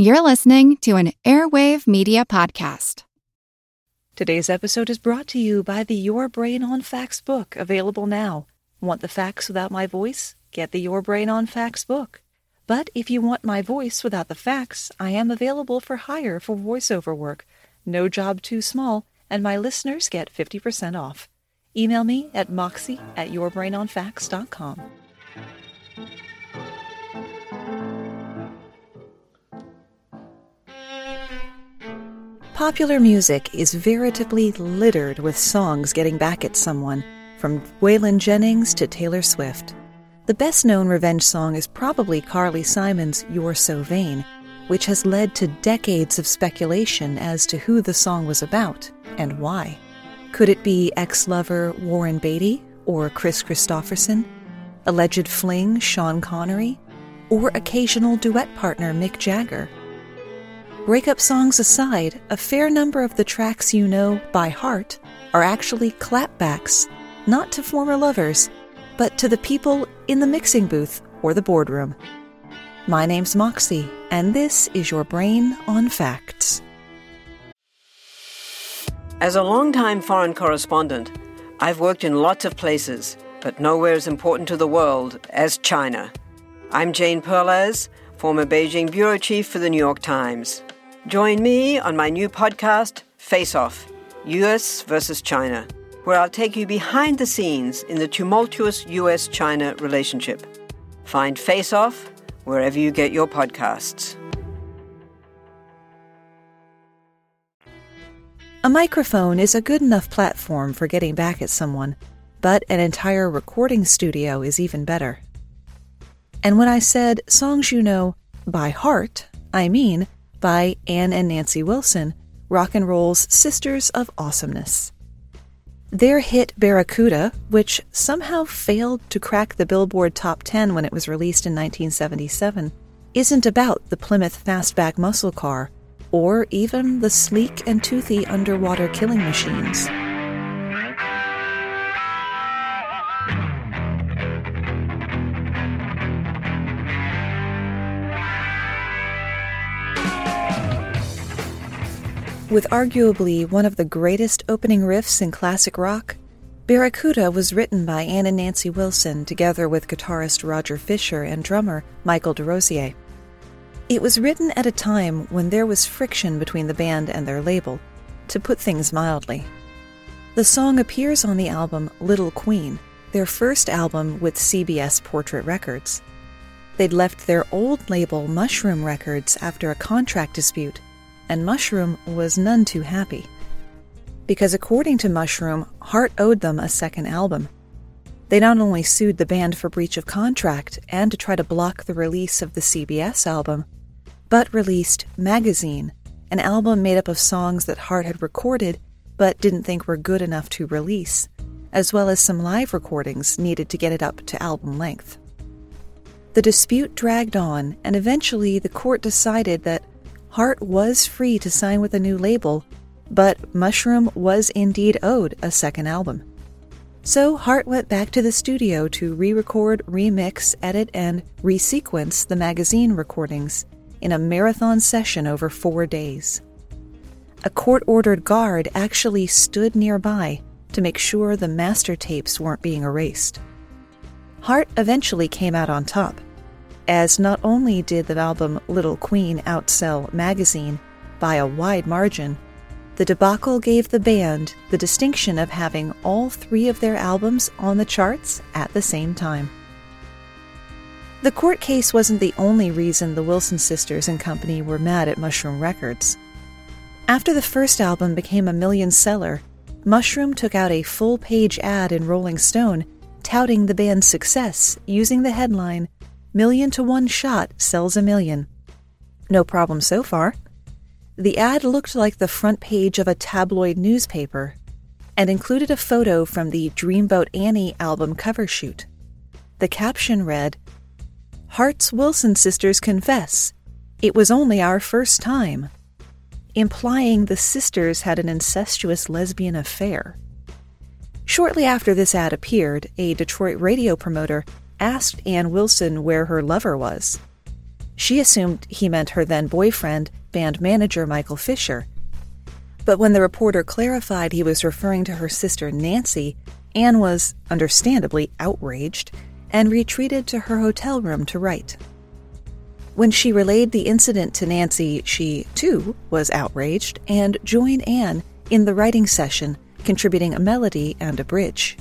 You're listening to an Airwave Media Podcast. Today's episode is brought to you by the Your Brain on Facts book, available now. Want the facts without my voice? Get the Your Brain on Facts book. But if you want my voice without the facts, I am available for hire for voiceover work. No job too small, and my listeners get 50% off. Email me at moxie at yourbrainonfacts.com. Popular music is veritably littered with songs getting back at someone, from Waylon Jennings to Taylor Swift. The best known revenge song is probably Carly Simon's You're So Vain, which has led to decades of speculation as to who the song was about and why. Could it be ex lover Warren Beatty or Chris Kristofferson, alleged fling Sean Connery, or occasional duet partner Mick Jagger? Breakup songs aside, a fair number of the tracks you know by heart are actually clapbacks, not to former lovers, but to the people in the mixing booth or the boardroom. My name's Moxie, and this is your Brain on Facts. As a longtime foreign correspondent, I've worked in lots of places, but nowhere as important to the world as China. I'm Jane Perlez, former Beijing bureau chief for the New York Times. Join me on my new podcast, Face Off US versus China, where I'll take you behind the scenes in the tumultuous US China relationship. Find Face Off wherever you get your podcasts. A microphone is a good enough platform for getting back at someone, but an entire recording studio is even better. And when I said songs you know by heart, I mean by Ann and Nancy Wilson, rock and roll's Sisters of Awesomeness. Their hit Barracuda, which somehow failed to crack the Billboard Top 10 when it was released in 1977, isn't about the Plymouth Fastback muscle car or even the sleek and toothy underwater killing machines. With arguably one of the greatest opening riffs in classic rock, Barracuda was written by Ann and Nancy Wilson together with guitarist Roger Fisher and drummer Michael DeRosier. It was written at a time when there was friction between the band and their label, to put things mildly. The song appears on the album Little Queen, their first album with CBS Portrait Records. They'd left their old label Mushroom Records after a contract dispute and Mushroom was none too happy. Because according to Mushroom, Heart owed them a second album. They not only sued the band for breach of contract and to try to block the release of the CBS album, but released Magazine, an album made up of songs that Heart had recorded but didn't think were good enough to release, as well as some live recordings needed to get it up to album length. The dispute dragged on, and eventually the court decided that Heart was free to sign with a new label, but Mushroom was indeed owed a second album. So Heart went back to the studio to re record, remix, edit, and resequence the magazine recordings in a marathon session over four days. A court ordered guard actually stood nearby to make sure the master tapes weren't being erased. Heart eventually came out on top as not only did the album Little Queen outsell Magazine by a wide margin, the debacle gave the band the distinction of having all three of their albums on the charts at the same time. The court case wasn't the only reason the Wilson sisters and company were mad at Mushroom Records. After the first album became a million seller, Mushroom took out a full page ad in Rolling Stone touting the band's success using the headline Million to one shot sells a million. No problem so far. The ad looked like the front page of a tabloid newspaper and included a photo from the Dreamboat Annie album cover shoot. The caption read Heart's Wilson sisters confess, it was only our first time, implying the sisters had an incestuous lesbian affair. Shortly after this ad appeared, a Detroit radio promoter asked Ann Wilson where her lover was. She assumed he meant her then boyfriend, band manager Michael Fisher. But when the reporter clarified he was referring to her sister Nancy, Ann was, understandably, outraged and retreated to her hotel room to write. When she relayed the incident to Nancy, she, too, was outraged and joined Ann in the writing session, contributing a melody and a bridge.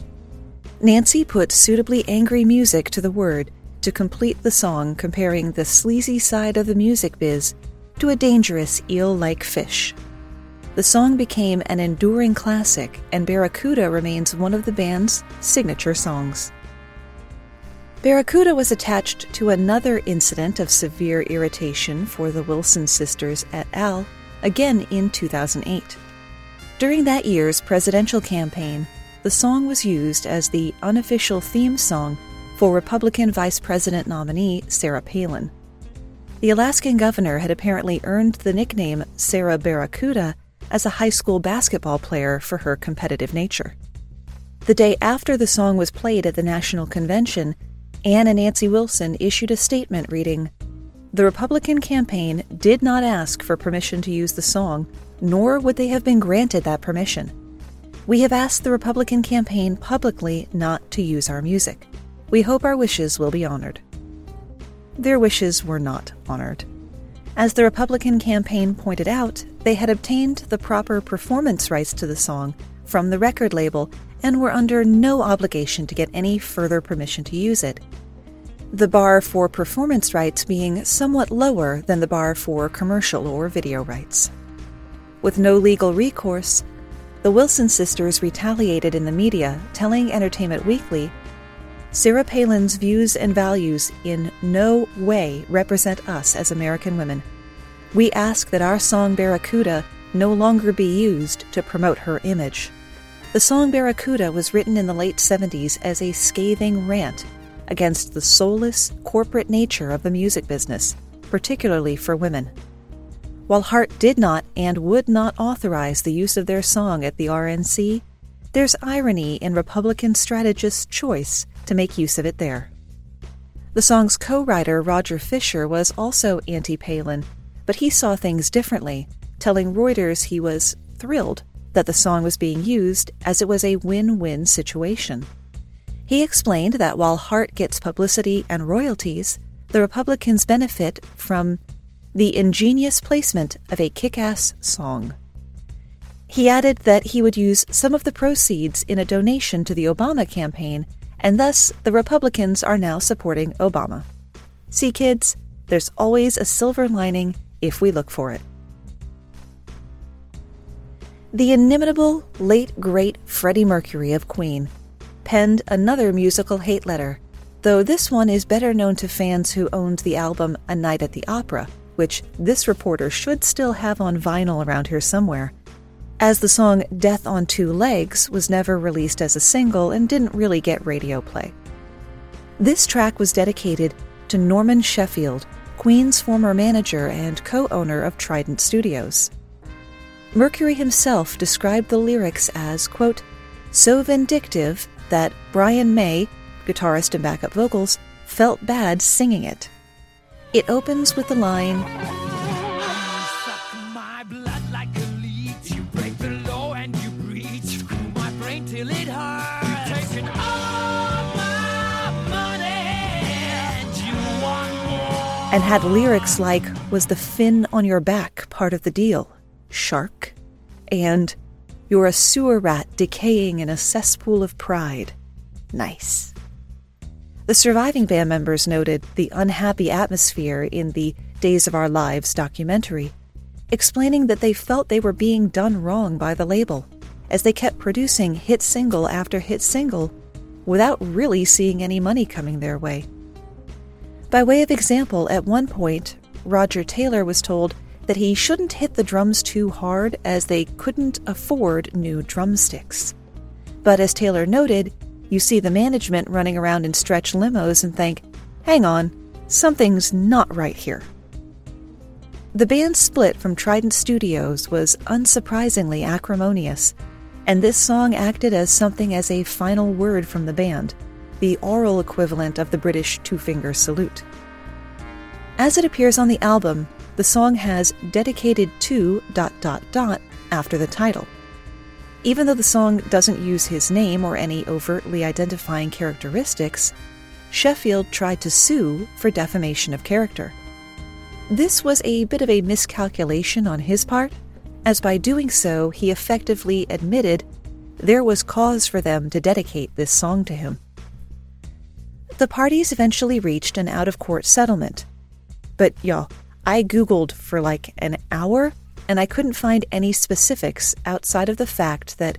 Nancy put suitably angry music to the word to complete the song, comparing the sleazy side of the music biz to a dangerous eel like fish. The song became an enduring classic, and Barracuda remains one of the band's signature songs. Barracuda was attached to another incident of severe irritation for the Wilson sisters et al., again in 2008. During that year's presidential campaign, the song was used as the unofficial theme song for Republican Vice President nominee Sarah Palin. The Alaskan governor had apparently earned the nickname Sarah Barracuda as a high school basketball player for her competitive nature. The day after the song was played at the national convention, Ann and Nancy Wilson issued a statement reading The Republican campaign did not ask for permission to use the song, nor would they have been granted that permission. We have asked the Republican campaign publicly not to use our music. We hope our wishes will be honored. Their wishes were not honored. As the Republican campaign pointed out, they had obtained the proper performance rights to the song from the record label and were under no obligation to get any further permission to use it. The bar for performance rights being somewhat lower than the bar for commercial or video rights. With no legal recourse, the Wilson sisters retaliated in the media, telling Entertainment Weekly Sarah Palin's views and values in no way represent us as American women. We ask that our song Barracuda no longer be used to promote her image. The song Barracuda was written in the late 70s as a scathing rant against the soulless, corporate nature of the music business, particularly for women. While Heart did not and would not authorize the use of their song at the RNC, there's irony in Republican strategists' choice to make use of it there. The song's co writer, Roger Fisher, was also anti Palin, but he saw things differently, telling Reuters he was thrilled that the song was being used as it was a win win situation. He explained that while Heart gets publicity and royalties, the Republicans benefit from the ingenious placement of a kick ass song. He added that he would use some of the proceeds in a donation to the Obama campaign, and thus the Republicans are now supporting Obama. See, kids, there's always a silver lining if we look for it. The inimitable late great Freddie Mercury of Queen penned another musical hate letter, though this one is better known to fans who owned the album A Night at the Opera, which this reporter should still have on vinyl around here somewhere, as the song Death on Two Legs was never released as a single and didn't really get radio play. This track was dedicated to Norman Sheffield, Queen's former manager and co owner of Trident Studios. Mercury himself described the lyrics as, quote, so vindictive that Brian May, guitarist and backup vocals, felt bad singing it. It opens with the line and had lyrics like Was the fin on your back part of the deal? Shark. And You're a sewer rat decaying in a cesspool of pride. Nice. The surviving band members noted the unhappy atmosphere in the Days of Our Lives documentary, explaining that they felt they were being done wrong by the label, as they kept producing hit single after hit single without really seeing any money coming their way. By way of example, at one point, Roger Taylor was told that he shouldn't hit the drums too hard as they couldn't afford new drumsticks. But as Taylor noted, you see the management running around in stretch limos and think, hang on, something's not right here. The band's split from Trident Studios was unsurprisingly acrimonious, and this song acted as something as a final word from the band the oral equivalent of the British two finger salute. As it appears on the album, the song has dedicated to dot dot dot after the title. Even though the song doesn't use his name or any overtly identifying characteristics, Sheffield tried to sue for defamation of character. This was a bit of a miscalculation on his part, as by doing so, he effectively admitted there was cause for them to dedicate this song to him. The parties eventually reached an out of court settlement. But y'all, I Googled for like an hour and I couldn't find any specifics outside of the fact that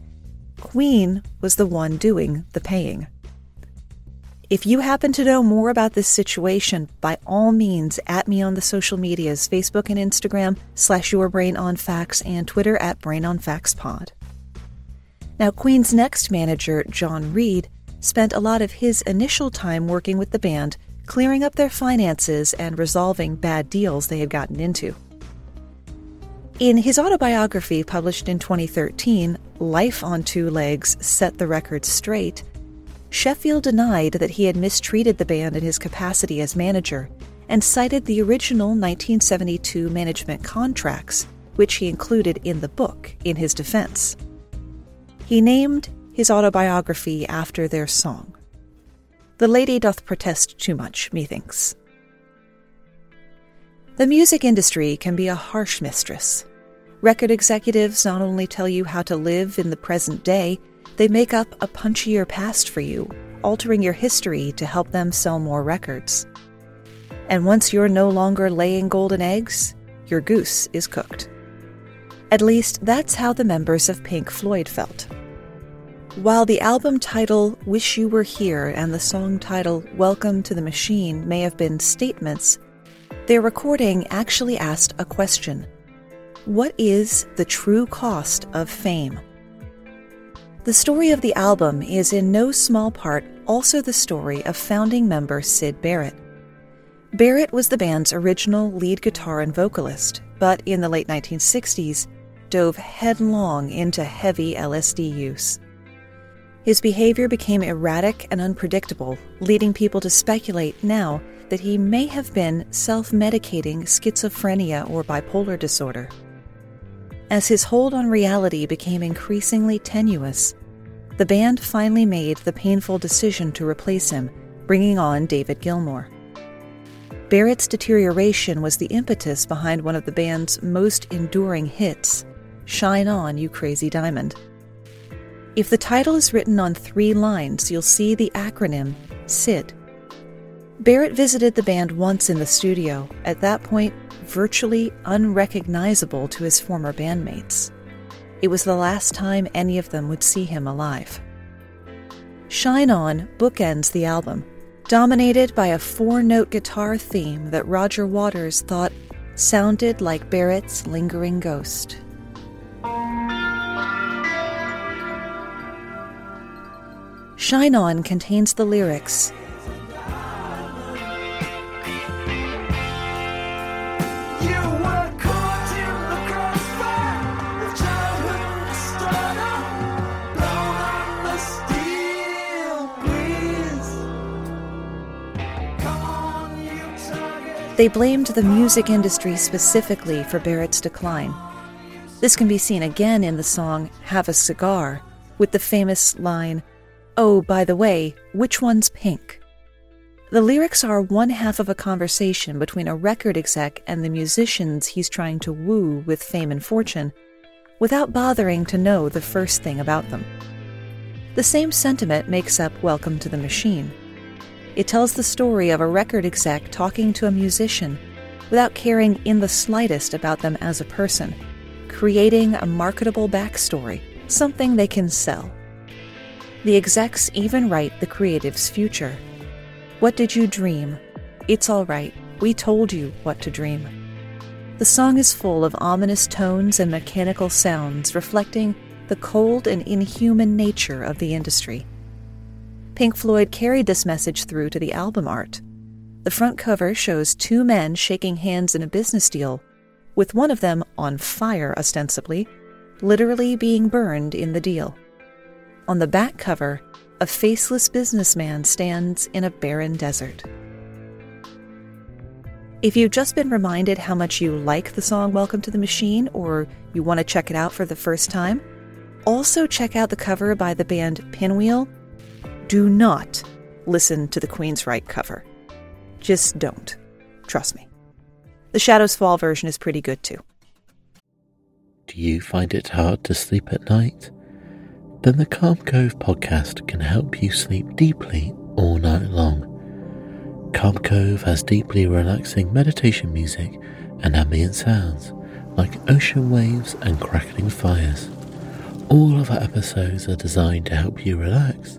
Queen was the one doing the paying. If you happen to know more about this situation, by all means, at me on the social medias Facebook and Instagram, slash your brain on facts, and Twitter at brain on facts pod. Now, Queen's next manager, John Reid, spent a lot of his initial time working with the band, clearing up their finances and resolving bad deals they had gotten into. In his autobiography published in 2013, Life on Two Legs Set the Record Straight, Sheffield denied that he had mistreated the band in his capacity as manager and cited the original 1972 management contracts, which he included in the book, in his defense. He named his autobiography after their song. The lady doth protest too much, methinks. The music industry can be a harsh mistress. Record executives not only tell you how to live in the present day, they make up a punchier past for you, altering your history to help them sell more records. And once you're no longer laying golden eggs, your goose is cooked. At least that's how the members of Pink Floyd felt. While the album title Wish You Were Here and the song title Welcome to the Machine may have been statements, their recording actually asked a question What is the true cost of fame? The story of the album is in no small part also the story of founding member Syd Barrett. Barrett was the band's original lead guitar and vocalist, but in the late 1960s dove headlong into heavy LSD use. His behavior became erratic and unpredictable, leading people to speculate now that he may have been self medicating schizophrenia or bipolar disorder. As his hold on reality became increasingly tenuous, the band finally made the painful decision to replace him, bringing on David Gilmour. Barrett's deterioration was the impetus behind one of the band's most enduring hits, Shine On, You Crazy Diamond. If the title is written on three lines, you'll see the acronym SID. Barrett visited the band once in the studio, at that point, virtually unrecognizable to his former bandmates. It was the last time any of them would see him alive. Shine On bookends the album, dominated by a four note guitar theme that Roger Waters thought sounded like Barrett's lingering ghost. Shine On contains the lyrics They blamed the music industry specifically for Barrett's decline. This can be seen again in the song Have a Cigar, with the famous line, Oh, by the way, which one's pink? The lyrics are one half of a conversation between a record exec and the musicians he's trying to woo with fame and fortune, without bothering to know the first thing about them. The same sentiment makes up Welcome to the Machine. It tells the story of a record exec talking to a musician without caring in the slightest about them as a person, creating a marketable backstory, something they can sell. The execs even write the creative's future. What did you dream? It's all right. We told you what to dream. The song is full of ominous tones and mechanical sounds reflecting the cold and inhuman nature of the industry. Pink Floyd carried this message through to the album art. The front cover shows two men shaking hands in a business deal, with one of them on fire, ostensibly, literally being burned in the deal. On the back cover, a faceless businessman stands in a barren desert. If you've just been reminded how much you like the song Welcome to the Machine or you want to check it out for the first time, also check out the cover by the band Pinwheel. Do not listen to the Queensrÿche cover. Just don't. Trust me. The Shadows Fall version is pretty good too. Do you find it hard to sleep at night? Then the Calm Cove podcast can help you sleep deeply all night long. Calm Cove has deeply relaxing meditation music and ambient sounds like ocean waves and crackling fires. All of our episodes are designed to help you relax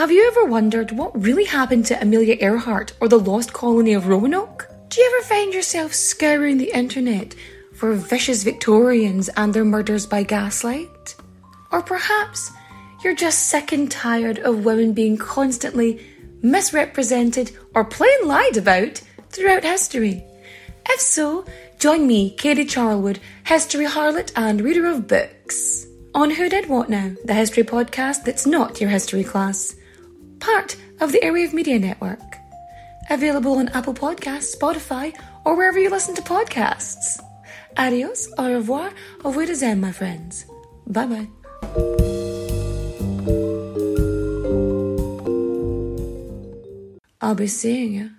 Have you ever wondered what really happened to Amelia Earhart or the lost colony of Roanoke? Do you ever find yourself scouring the internet for vicious Victorians and their murders by gaslight? Or perhaps you're just sick and tired of women being constantly misrepresented or plain lied about throughout history. If so, join me, Katie Charlwood, history harlot and reader of books, on Who Did What Now, the history podcast that's not your history class, part of the Airwave Media Network. Available on Apple Podcasts, Spotify, or wherever you listen to podcasts. Adios, au revoir, au revoir, my friends. Bye bye. I'll be seeing you.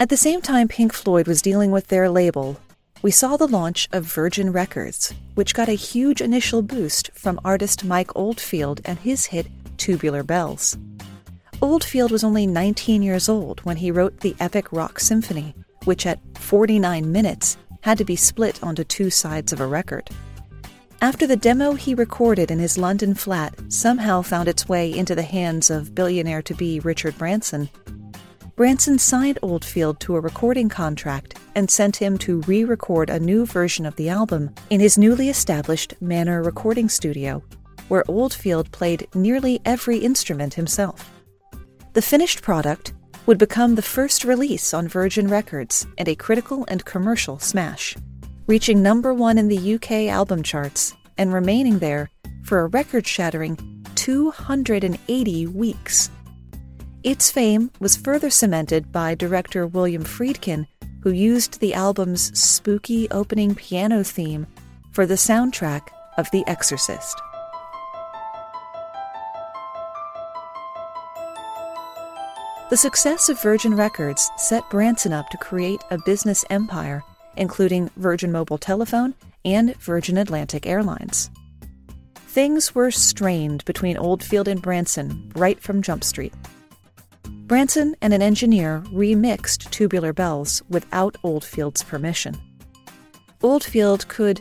At the same time Pink Floyd was dealing with their label, we saw the launch of Virgin Records, which got a huge initial boost from artist Mike Oldfield and his hit Tubular Bells. Oldfield was only 19 years old when he wrote the epic rock symphony, which at 49 minutes had to be split onto two sides of a record. After the demo he recorded in his London flat somehow found its way into the hands of billionaire to be Richard Branson, Branson signed Oldfield to a recording contract and sent him to re record a new version of the album in his newly established Manor recording studio, where Oldfield played nearly every instrument himself. The finished product would become the first release on Virgin Records and a critical and commercial smash reaching number one in the UK album charts and remaining there for a record shattering 280 weeks. Its fame was further cemented by director William Friedkin, who used the album's spooky opening piano theme for the soundtrack of The Exorcist. The success of Virgin Records set Branson up to create a business empire including Virgin Mobile Telephone and Virgin Atlantic Airlines. Things were strained between Oldfield and Branson right from Jump Street. Branson and an engineer remixed Tubular Bells without Oldfield's permission. Oldfield could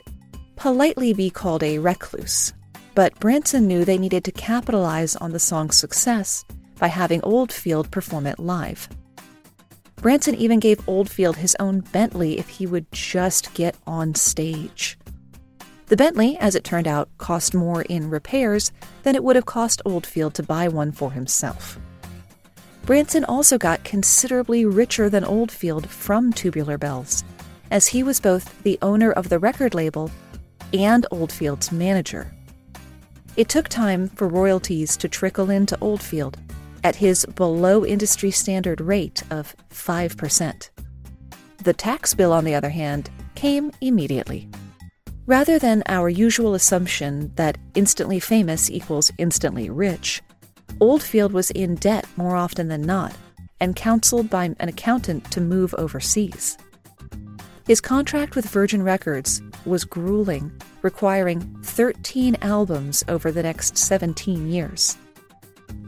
politely be called a recluse, but Branson knew they needed to capitalize on the song's success by having Oldfield perform it live. Branson even gave Oldfield his own Bentley if he would just get on stage. The Bentley, as it turned out, cost more in repairs than it would have cost Oldfield to buy one for himself. Branson also got considerably richer than Oldfield from Tubular Bells, as he was both the owner of the record label and Oldfield's manager. It took time for royalties to trickle into Oldfield, at his below industry standard rate of 5%. The tax bill, on the other hand, came immediately. Rather than our usual assumption that instantly famous equals instantly rich, Oldfield was in debt more often than not and counseled by an accountant to move overseas. His contract with Virgin Records was grueling, requiring 13 albums over the next 17 years.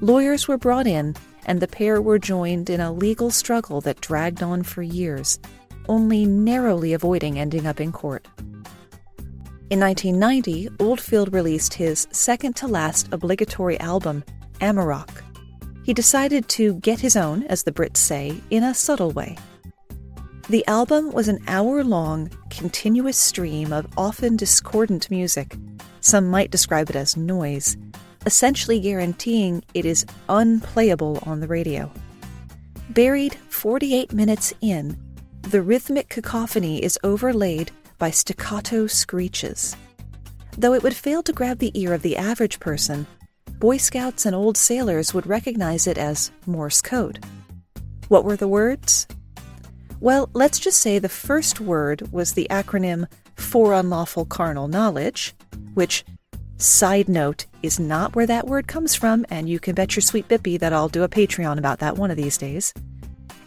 Lawyers were brought in, and the pair were joined in a legal struggle that dragged on for years, only narrowly avoiding ending up in court. In 1990, Oldfield released his second to last obligatory album, Amarok. He decided to get his own, as the Brits say, in a subtle way. The album was an hour long, continuous stream of often discordant music. Some might describe it as noise, essentially guaranteeing it is unplayable on the radio. Buried 48 minutes in, the rhythmic cacophony is overlaid by staccato screeches. Though it would fail to grab the ear of the average person, Boy Scouts and old sailors would recognize it as Morse code. What were the words? Well, let's just say the first word was the acronym for unlawful carnal knowledge, which, side note, is not where that word comes from, and you can bet your sweet Bippy that I'll do a Patreon about that one of these days.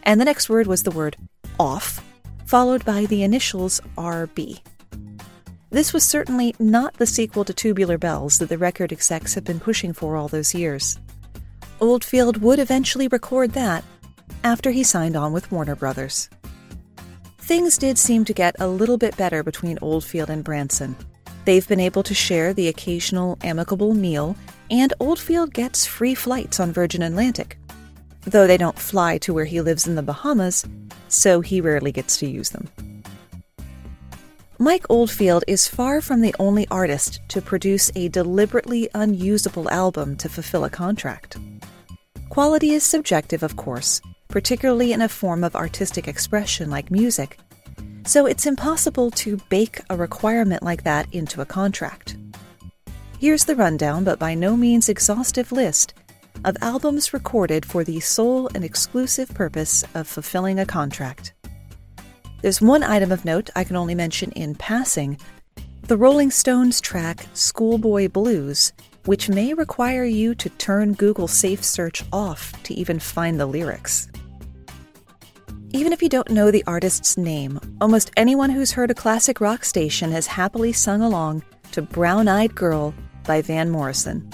And the next word was the word off, followed by the initials RB. This was certainly not the sequel to Tubular Bells that the record execs have been pushing for all those years. Oldfield would eventually record that after he signed on with Warner Brothers. Things did seem to get a little bit better between Oldfield and Branson. They've been able to share the occasional amicable meal, and Oldfield gets free flights on Virgin Atlantic. Though they don't fly to where he lives in the Bahamas, so he rarely gets to use them. Mike Oldfield is far from the only artist to produce a deliberately unusable album to fulfill a contract. Quality is subjective, of course, particularly in a form of artistic expression like music, so it's impossible to bake a requirement like that into a contract. Here's the rundown, but by no means exhaustive list, of albums recorded for the sole and exclusive purpose of fulfilling a contract. There's one item of note I can only mention in passing the Rolling Stones track Schoolboy Blues, which may require you to turn Google Safe Search off to even find the lyrics. Even if you don't know the artist's name, almost anyone who's heard a classic rock station has happily sung along to Brown Eyed Girl by Van Morrison.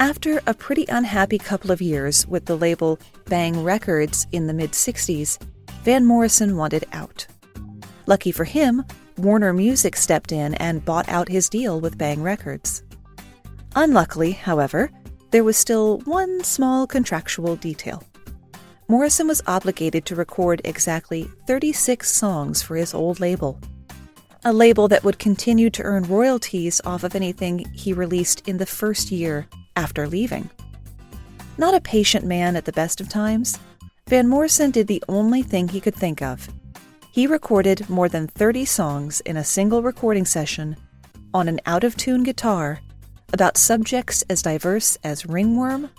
After a pretty unhappy couple of years with the label Bang Records in the mid 60s, Van Morrison wanted out. Lucky for him, Warner Music stepped in and bought out his deal with Bang Records. Unluckily, however, there was still one small contractual detail. Morrison was obligated to record exactly 36 songs for his old label, a label that would continue to earn royalties off of anything he released in the first year after leaving. Not a patient man at the best of times, Van Morrison did the only thing he could think of. He recorded more than 30 songs in a single recording session on an out of tune guitar about subjects as diverse as ringworm,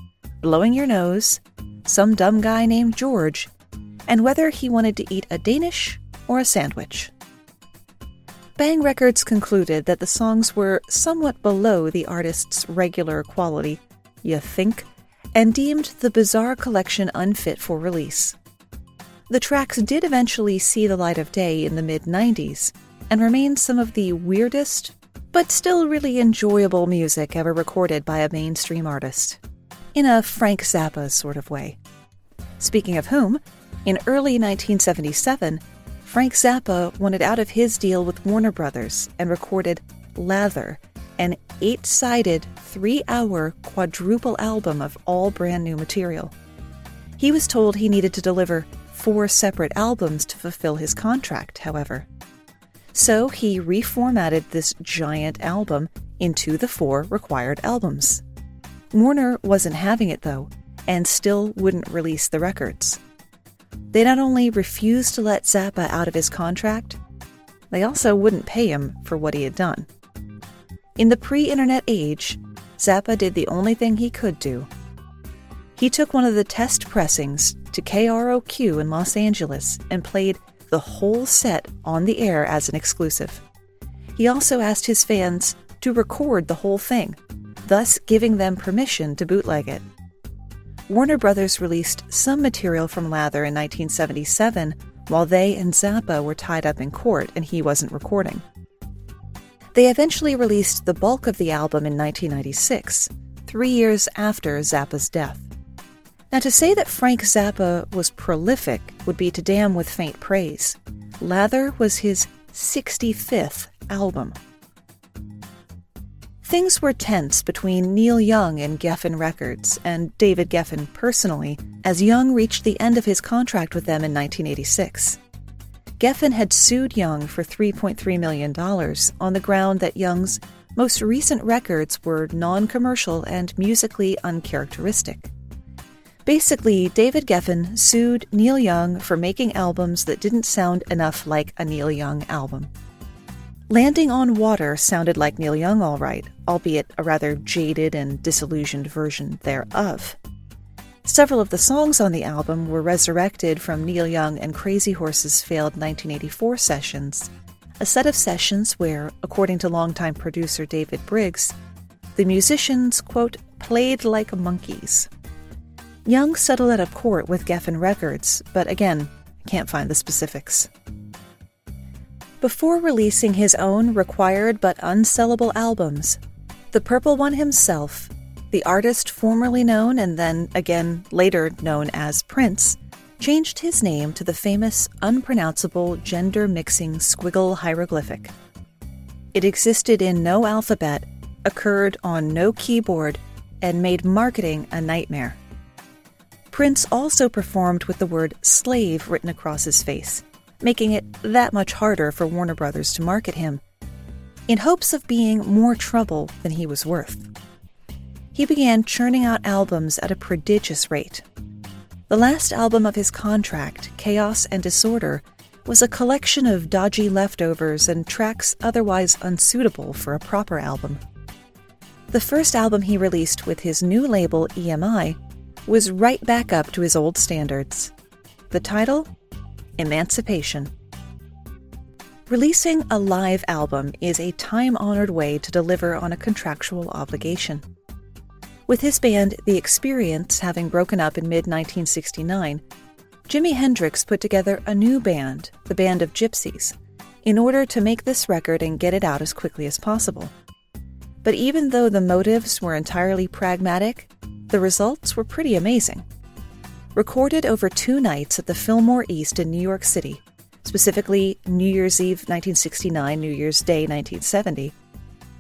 blowing your nose, some dumb guy named George, and whether he wanted to eat a Danish or a sandwich. Bang Records concluded that the songs were somewhat below the artist's regular quality, you think, and deemed the bizarre collection unfit for release. The tracks did eventually see the light of day in the mid 90s and remain some of the weirdest, but still really enjoyable music ever recorded by a mainstream artist in a Frank Zappa sort of way. Speaking of whom, in early 1977, Frank Zappa wanted out of his deal with Warner Brothers and recorded Lather, an eight sided, three hour quadruple album of all brand new material. He was told he needed to deliver four separate albums to fulfill his contract, however. So he reformatted this giant album into the four required albums. Warner wasn't having it, though, and still wouldn't release the records. They not only refused to let Zappa out of his contract, they also wouldn't pay him for what he had done. In the pre internet age, Zappa did the only thing he could do. He took one of the test pressings to KROQ in Los Angeles and played the whole set on the air as an exclusive. He also asked his fans to record the whole thing thus giving them permission to bootleg it. Warner Brothers released some material from Lather in 1977 while they and Zappa were tied up in court and he wasn't recording. They eventually released the bulk of the album in 1996, three years after Zappa's death. Now, to say that Frank Zappa was prolific would be to damn with faint praise. Lather was his 65th album. Things were tense between Neil Young and Geffen Records, and David Geffen personally, as Young reached the end of his contract with them in 1986. Geffen had sued Young for $3.3 million on the ground that Young's most recent records were non commercial and musically uncharacteristic. Basically, David Geffen sued Neil Young for making albums that didn't sound enough like a Neil Young album. Landing on Water sounded like Neil Young all right, albeit a rather jaded and disillusioned version thereof. Several of the songs on the album were resurrected from Neil Young and Crazy Horse's failed 1984 sessions, a set of sessions where, according to longtime producer David Briggs, the musicians, quote, played like monkeys. Young settled out of court with Geffen Records, but again, can't find the specifics. Before releasing his own required but unsellable albums, the Purple One himself, the artist formerly known and then again later known as Prince, changed his name to the famous unpronounceable gender mixing squiggle hieroglyphic. It existed in no alphabet, occurred on no keyboard, and made marketing a nightmare. Prince also performed with the word slave written across his face making it that much harder for Warner Brothers to market him, in hopes of being more trouble than he was worth. He began churning out albums at a prodigious rate. The last album of his contract, Chaos and Disorder, was a collection of dodgy leftovers and tracks otherwise unsuitable for a proper album. The first album he released with his new label, EMI, was right back up to his old standards. The title? Emancipation. Releasing a live album is a time honored way to deliver on a contractual obligation. With his band The Experience having broken up in mid 1969, Jimi Hendrix put together a new band, the Band of Gypsys, in order to make this record and get it out as quickly as possible. But even though the motives were entirely pragmatic, the results were pretty amazing recorded over two nights at the Fillmore East in New York City, specifically New Year's Eve 1969, New Year's Day 1970,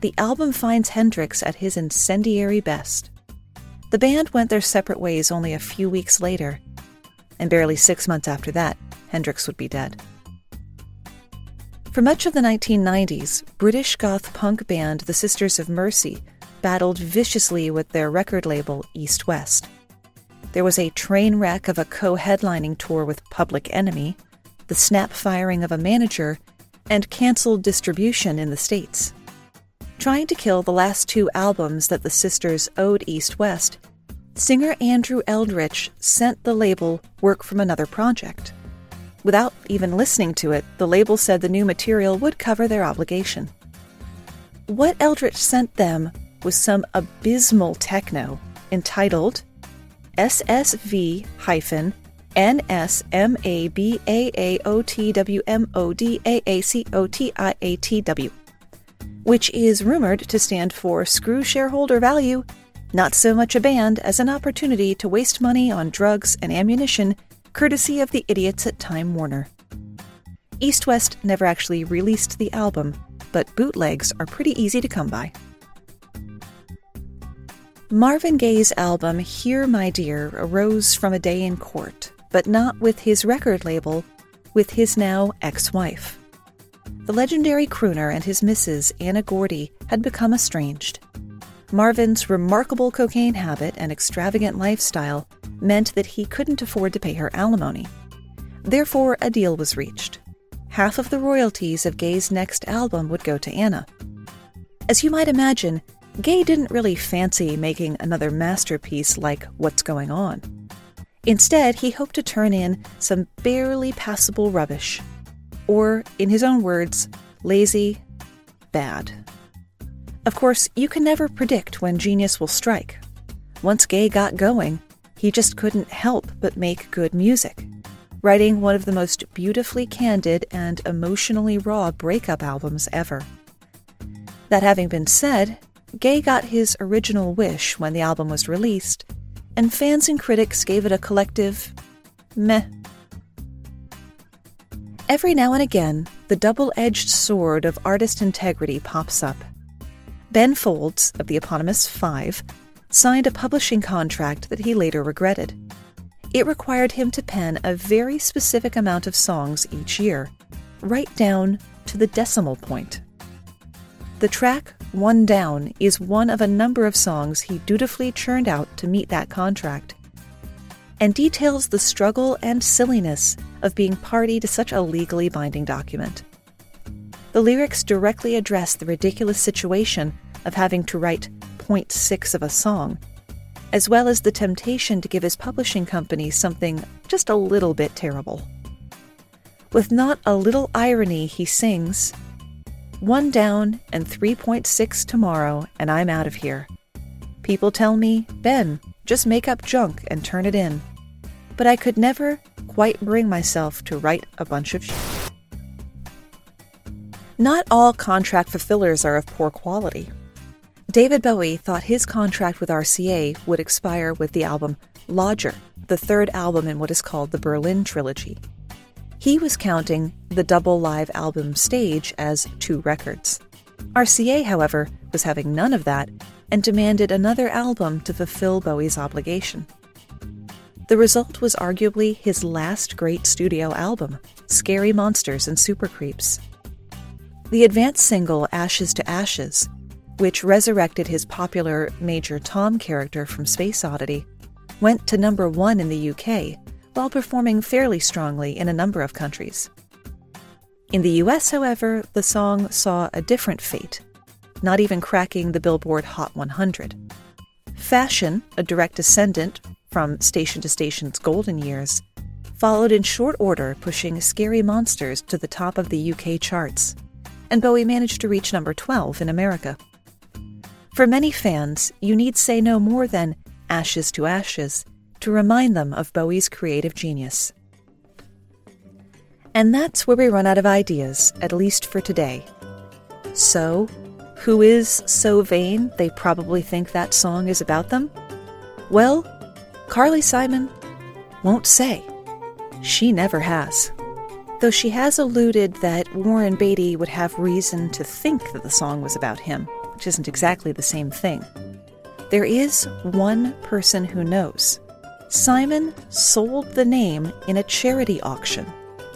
the album finds Hendrix at his incendiary best. The band went their separate ways only a few weeks later, and barely six months after that, Hendrix would be dead. For much of the 1990s, British goth punk band The Sisters of Mercy battled viciously with their record label East West. There was a train wreck of a co headlining tour with Public Enemy, the snap firing of a manager, and canceled distribution in the States. Trying to kill the last two albums that the sisters owed East West, singer Andrew Eldritch sent the label work from another project. Without even listening to it, the label said the new material would cover their obligation. What Eldritch sent them was some abysmal techno entitled SSV NSMABAAOTWMODAACOTIATW, which is rumored to stand for Screw Shareholder Value, not so much a band as an opportunity to waste money on drugs and ammunition, courtesy of the idiots at Time Warner. East West never actually released the album, but bootlegs are pretty easy to come by. Marvin Gaye's album Here My Dear arose from a day in court, but not with his record label, with his now ex wife. The legendary crooner and his missus, Anna Gordy, had become estranged. Marvin's remarkable cocaine habit and extravagant lifestyle meant that he couldn't afford to pay her alimony. Therefore, a deal was reached. Half of the royalties of Gaye's next album would go to Anna. As you might imagine, Gaye didn't really fancy making another masterpiece like What's Going On. Instead, he hoped to turn in some barely passable rubbish. Or, in his own words, lazy, bad. Of course, you can never predict when genius will strike. Once Gaye got going, he just couldn't help but make good music, writing one of the most beautifully candid and emotionally raw breakup albums ever. That having been said, Gaye got his original wish when the album was released, and fans and critics gave it a collective meh. Every now and again, the double edged sword of artist integrity pops up. Ben Folds, of the eponymous Five, signed a publishing contract that he later regretted. It required him to pen a very specific amount of songs each year, right down to the decimal point. The track One Down is one of a number of songs he dutifully churned out to meet that contract, and details the struggle and silliness of being party to such a legally binding document. The lyrics directly address the ridiculous situation of having to write point 0.6 of a song, as well as the temptation to give his publishing company something just a little bit terrible. With not a little irony, he sings, One down and 3.6 tomorrow, and I'm out of here. People tell me, Ben, just make up junk and turn it in. But I could never quite bring myself to write a bunch of sh- Not all contract fulfillers are of poor quality. David Bowie thought his contract with RCA would expire with the album Lodger, the third album in what is called the Berlin Trilogy. He was counting the double live album stage as two records. RCA, however, was having none of that and demanded another album to fulfill Bowie's obligation. The result was arguably his last great studio album, Scary Monsters and Super Creeps. The advance single Ashes to Ashes which resurrected his popular Major Tom character from Space Oddity, went to number one in the UK while performing fairly strongly in a number of countries. In the US, however, the song saw a different fate, not even cracking the Billboard Hot 100. Fashion, a direct descendant from Station to Station's golden years, followed in short order, pushing Scary Monsters to the top of the UK charts, and Bowie managed to reach number 12 in America. For many fans, you need say no more than Ashes to Ashes to remind them of Bowie's creative genius. And that's where we run out of ideas, at least for today. So, who is so vain they probably think that song is about them? Well, Carly Simon won't say. She never has. Though she has alluded that Warren Beatty would have reason to think that the song was about him which isn't exactly the same thing. There is one person who knows. Simon sold the name in a charity auction.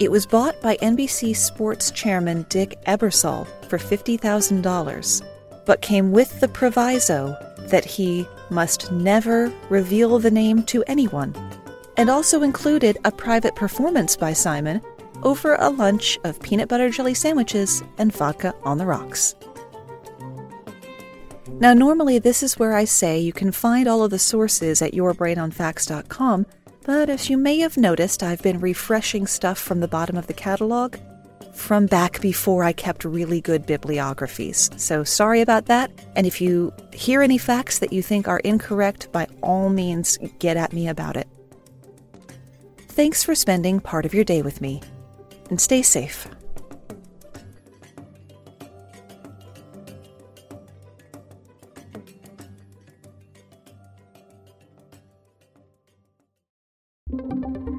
It was bought by NBC Sports chairman Dick Ebersol for $50,000, but came with the proviso that he must never reveal the name to anyone, and also included a private performance by Simon over a lunch of peanut butter jelly sandwiches and vodka on the rocks. Now, normally this is where I say you can find all of the sources at yourbrainonfacts.com, but as you may have noticed, I've been refreshing stuff from the bottom of the catalog from back before I kept really good bibliographies. So sorry about that. And if you hear any facts that you think are incorrect, by all means, get at me about it. Thanks for spending part of your day with me, and stay safe.